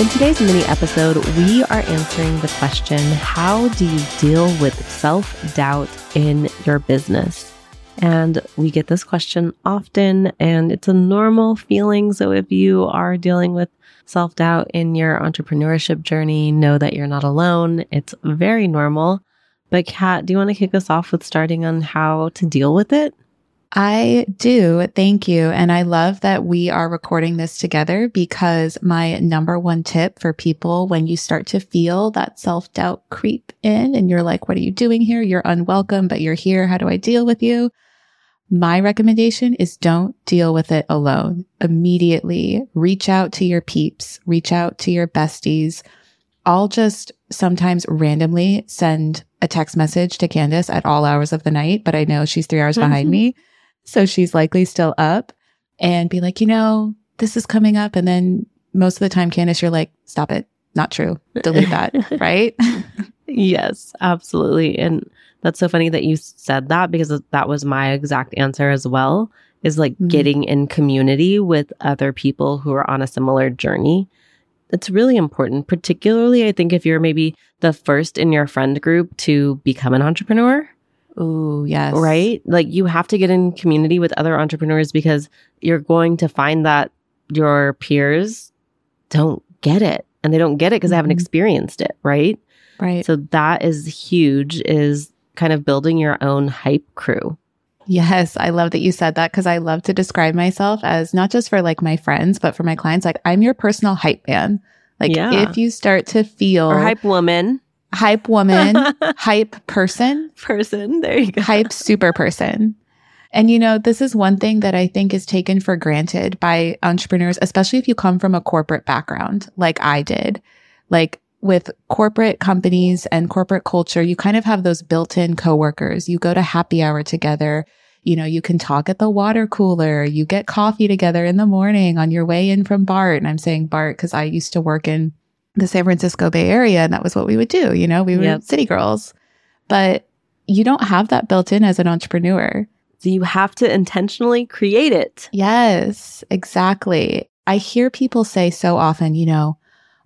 In today's mini episode, we are answering the question How do you deal with self doubt in your business? And we get this question often, and it's a normal feeling. So if you are dealing with self doubt in your entrepreneurship journey, know that you're not alone. It's very normal. But, Kat, do you want to kick us off with starting on how to deal with it? I do. Thank you. And I love that we are recording this together because my number one tip for people when you start to feel that self doubt creep in and you're like, what are you doing here? You're unwelcome, but you're here. How do I deal with you? My recommendation is don't deal with it alone. Immediately reach out to your peeps, reach out to your besties. I'll just sometimes randomly send a text message to Candice at all hours of the night, but I know she's three hours behind mm-hmm. me. So she's likely still up and be like, you know, this is coming up. And then most of the time, Candice, you're like, stop it. Not true. Delete that. right. yes, absolutely. And that's so funny that you said that because that was my exact answer as well is like mm-hmm. getting in community with other people who are on a similar journey. It's really important, particularly I think if you're maybe the first in your friend group to become an entrepreneur Oh, yes. Right? Like you have to get in community with other entrepreneurs because you're going to find that your peers don't get it and they don't get it because mm-hmm. they haven't mm-hmm. experienced it, right? Right. So that is huge is kind of building your own hype crew. Yes, I love that you said that because I love to describe myself as not just for like my friends, but for my clients. Like I'm your personal hype man. Like yeah. if you start to feel or hype woman, hype woman, hype person, person. There you go. Hype super person. And you know, this is one thing that I think is taken for granted by entrepreneurs, especially if you come from a corporate background like I did. Like with corporate companies and corporate culture, you kind of have those built-in coworkers. You go to happy hour together. You know, you can talk at the water cooler. You get coffee together in the morning on your way in from BART. And I'm saying BART because I used to work in the San Francisco Bay Area. And that was what we would do. You know, we were yep. city girls, but you don't have that built in as an entrepreneur. So you have to intentionally create it. Yes, exactly. I hear people say so often, you know,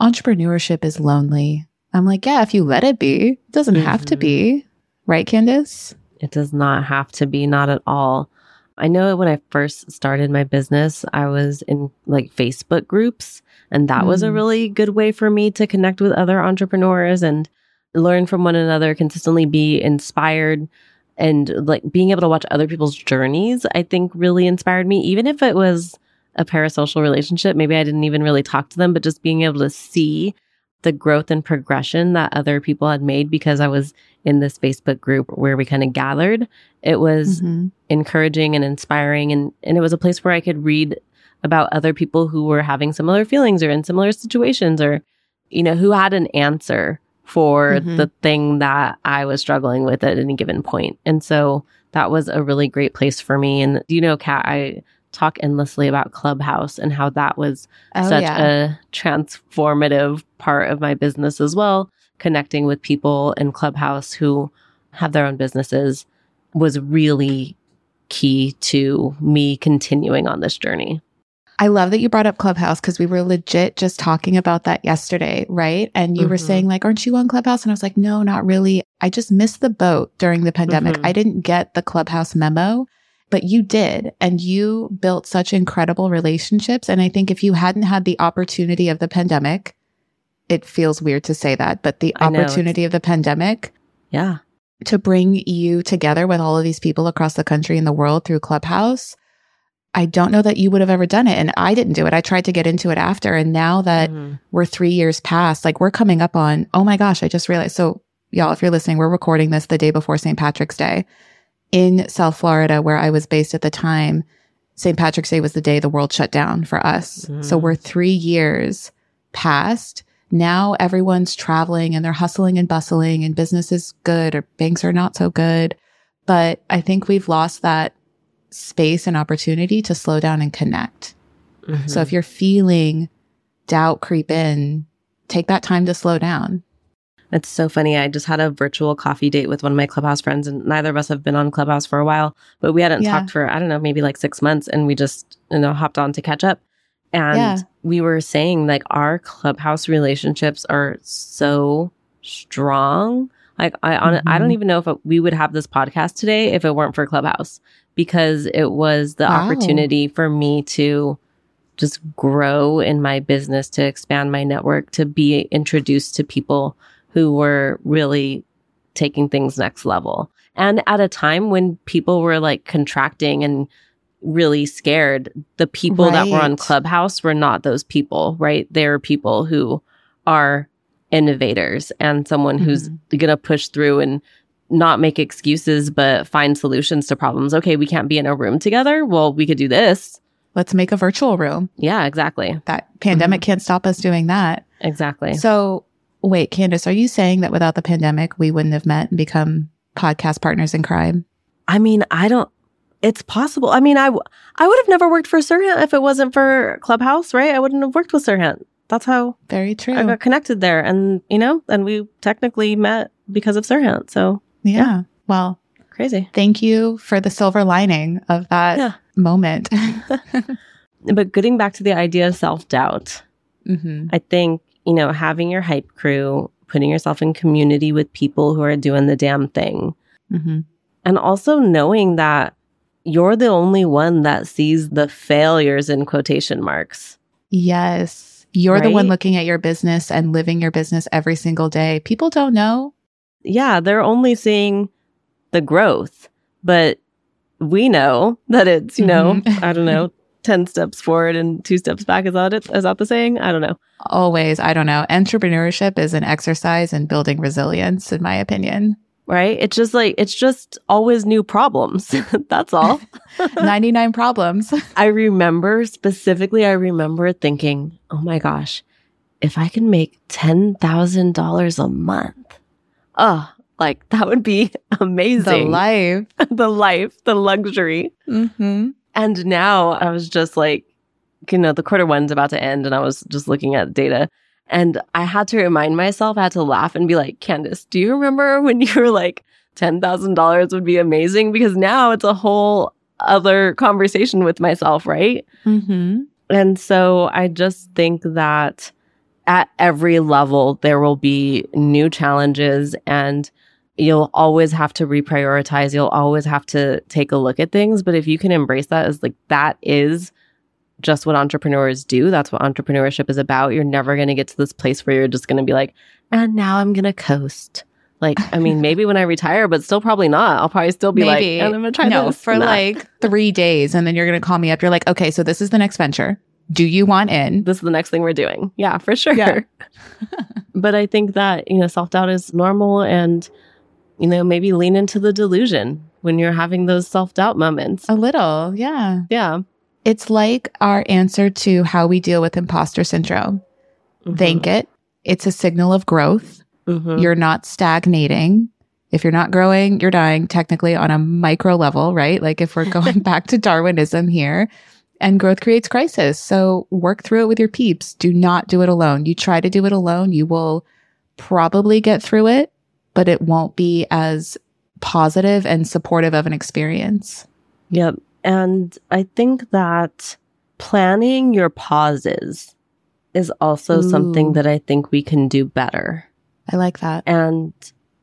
entrepreneurship is lonely. I'm like, yeah, if you let it be, it doesn't mm-hmm. have to be. Mm-hmm. Right, Candice? It does not have to be, not at all. I know when I first started my business, I was in like Facebook groups and that mm. was a mm. really good way for me to connect with other entrepreneurs and learn from one another, consistently be inspired and like being able to watch other people's journeys, I think really inspired me, even if it was a parasocial relationship. Maybe I didn't even really talk to them, but just being able to see the growth and progression that other people had made because I was in this Facebook group where we kind of gathered. It was mm-hmm. encouraging and inspiring and and it was a place where I could read about other people who were having similar feelings or in similar situations or, you know, who had an answer for mm-hmm. the thing that I was struggling with at any given point. And so that was a really great place for me. And you know, Kat, I talk endlessly about Clubhouse and how that was oh, such yeah. a transformative part of my business as well. Connecting with people in Clubhouse who have their own businesses was really key to me continuing on this journey. I love that you brought up Clubhouse because we were legit just talking about that yesterday, right? And you mm-hmm. were saying, like, aren't you on Clubhouse? And I was like, no, not really. I just missed the boat during the pandemic. Mm-hmm. I didn't get the Clubhouse memo, but you did. And you built such incredible relationships. And I think if you hadn't had the opportunity of the pandemic, it feels weird to say that, but the opportunity of the pandemic. Yeah. To bring you together with all of these people across the country and the world through Clubhouse I don't know that you would have ever done it. And I didn't do it. I tried to get into it after. And now that mm-hmm. we're three years past, like we're coming up on, oh my gosh, I just realized. So, y'all, if you're listening, we're recording this the day before St. Patrick's Day in South Florida, where I was based at the time. St. Patrick's Day was the day the world shut down for us. Mm-hmm. So we're three years past now everyone's traveling and they're hustling and bustling and business is good or banks are not so good. But I think we've lost that space and opportunity to slow down and connect. Mm-hmm. So if you're feeling doubt creep in, take that time to slow down. It's so funny. I just had a virtual coffee date with one of my Clubhouse friends, and neither of us have been on Clubhouse for a while, but we hadn't yeah. talked for, I don't know, maybe like six months. And we just, you know, hopped on to catch up. And yeah. we were saying like our Clubhouse relationships are so strong. Like I, on, mm-hmm. I don't mm-hmm. even know if we would have this podcast today if it weren't for Clubhouse because it was the wow. opportunity for me to just grow in my business, to expand my network, to be introduced to people who were really taking things next level. And at a time when people were like contracting and really scared, the people right. that were on Clubhouse were not those people, right? They're people who are innovators and someone mm-hmm. who's going to push through and not make excuses, but find solutions to problems. Okay, we can't be in a room together. Well, we could do this. Let's make a virtual room. Yeah, exactly. That pandemic mm-hmm. can't stop us doing that. Exactly. So, wait, Candice, are you saying that without the pandemic, we wouldn't have met and become podcast partners in crime? I mean, I don't, it's possible. I mean, I, I would have never worked for Serhant if it wasn't for Clubhouse, right? I wouldn't have worked with Serhant. That's how very true. I got connected there. And, you know, and we technically met because of Serhant. So, yeah. yeah. Well, crazy. Thank you for the silver lining of that yeah. moment. but getting back to the idea of self doubt, mm-hmm. I think, you know, having your hype crew, putting yourself in community with people who are doing the damn thing, mm-hmm. and also knowing that you're the only one that sees the failures in quotation marks. Yes. You're right? the one looking at your business and living your business every single day. People don't know. Yeah, they're only seeing the growth, but we know that it's, you know, mm-hmm. I don't know, 10 steps forward and two steps back. Is that it? Is that the saying? I don't know. Always. I don't know. Entrepreneurship is an exercise in building resilience, in my opinion right? It's just like, it's just always new problems. That's all. 99 problems. I remember specifically, I remember thinking, oh my gosh, if I can make $10,000 a month, oh, like that would be amazing. The life. the life, the luxury. Mm-hmm. And now I was just like, you know, the quarter one's about to end and I was just looking at data and I had to remind myself, I had to laugh and be like, Candice, do you remember when you were like, $10,000 would be amazing? Because now it's a whole other conversation with myself, right? Mm-hmm. And so I just think that at every level, there will be new challenges and you'll always have to reprioritize. You'll always have to take a look at things. But if you can embrace that as like, that is just what entrepreneurs do. That's what entrepreneurship is about. You're never going to get to this place where you're just going to be like, and now I'm going to coast. Like, I mean, maybe when I retire, but still probably not. I'll probably still be maybe. like, and I'm going to try no, this. for like three days. And then you're going to call me up. You're like, okay, so this is the next venture. Do you want in? This is the next thing we're doing. Yeah, for sure. Yeah. but I think that, you know, self doubt is normal and, you know, maybe lean into the delusion when you're having those self doubt moments. A little. Yeah. Yeah. It's like our answer to how we deal with imposter syndrome. Mm-hmm. Thank it. It's a signal of growth. Mm-hmm. You're not stagnating. If you're not growing, you're dying technically on a micro level, right? Like if we're going back to Darwinism here, and growth creates crisis. So work through it with your peeps. Do not do it alone. You try to do it alone, you will probably get through it, but it won't be as positive and supportive of an experience. Yep. And I think that planning your pauses is also Ooh. something that I think we can do better. I like that. And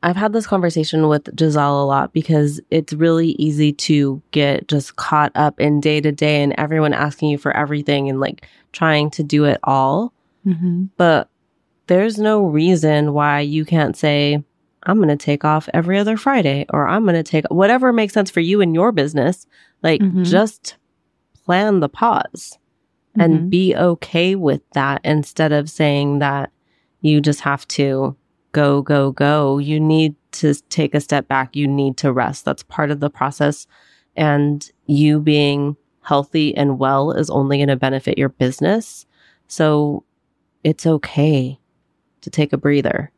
I've had this conversation with Giselle a lot because it's really easy to get just caught up in day to day and everyone asking you for everything and like trying to do it all. Mm-hmm. But there's no reason why you can't say, I'm going to take off every other Friday or I'm going to take whatever makes sense for you in your business. Like mm-hmm. just plan the pause mm-hmm. and be okay with that instead of saying that you just have to go, go, go. You need to take a step back. You need to rest. That's part of the process. And you being healthy and well is only going to benefit your business. So it's okay to take a breather.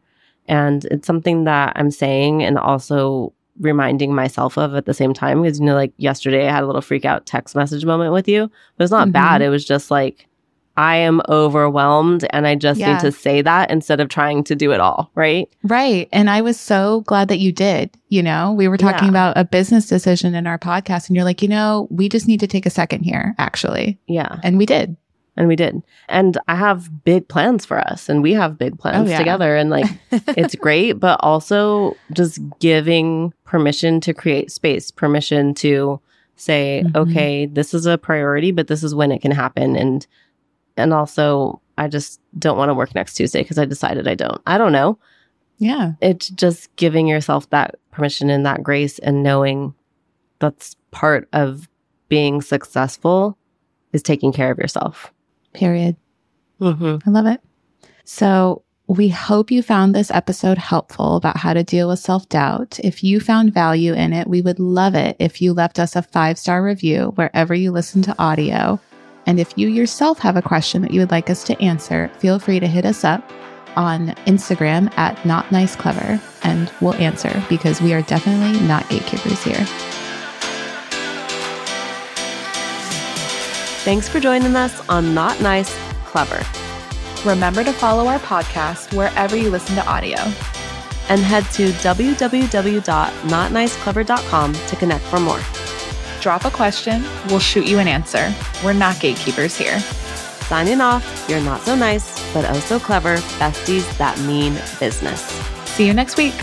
And it's something that I'm saying and also reminding myself of at the same time because you know like yesterday I had a little freak out text message moment with you but it's not mm-hmm. bad it was just like I am overwhelmed and I just yeah. need to say that instead of trying to do it all, right? Right. And I was so glad that you did. You know, we were talking yeah. about a business decision in our podcast and you're like, you know, we just need to take a second here, actually. Yeah. And we did. And we did. And I have big plans for us and we have big plans oh, yeah. together. And like, it's great, but also just giving permission to create space, permission to say, mm-hmm. okay, this is a priority, but this is when it can happen. And and also, I just don't want to work next Tuesday because I decided I don't. I don't know. Yeah. It's just giving yourself that permission and that grace and knowing that's part of being successful is taking care of yourself. Period. Mm-hmm. I love it. So, we hope you found this episode helpful about how to deal with self doubt. If you found value in it, we would love it if you left us a five star review wherever you listen to audio. And if you yourself have a question that you would like us to answer, feel free to hit us up on Instagram at Not Nice Clever and we'll answer because we are definitely not gatekeepers here. Thanks for joining us on Not Nice Clever. Remember to follow our podcast wherever you listen to audio. And head to www.notniceclever.com to connect for more drop a question, we'll shoot you an answer. We're not gatekeepers here. Signing off, you're not so nice, but oh so clever besties that mean business. See you next week.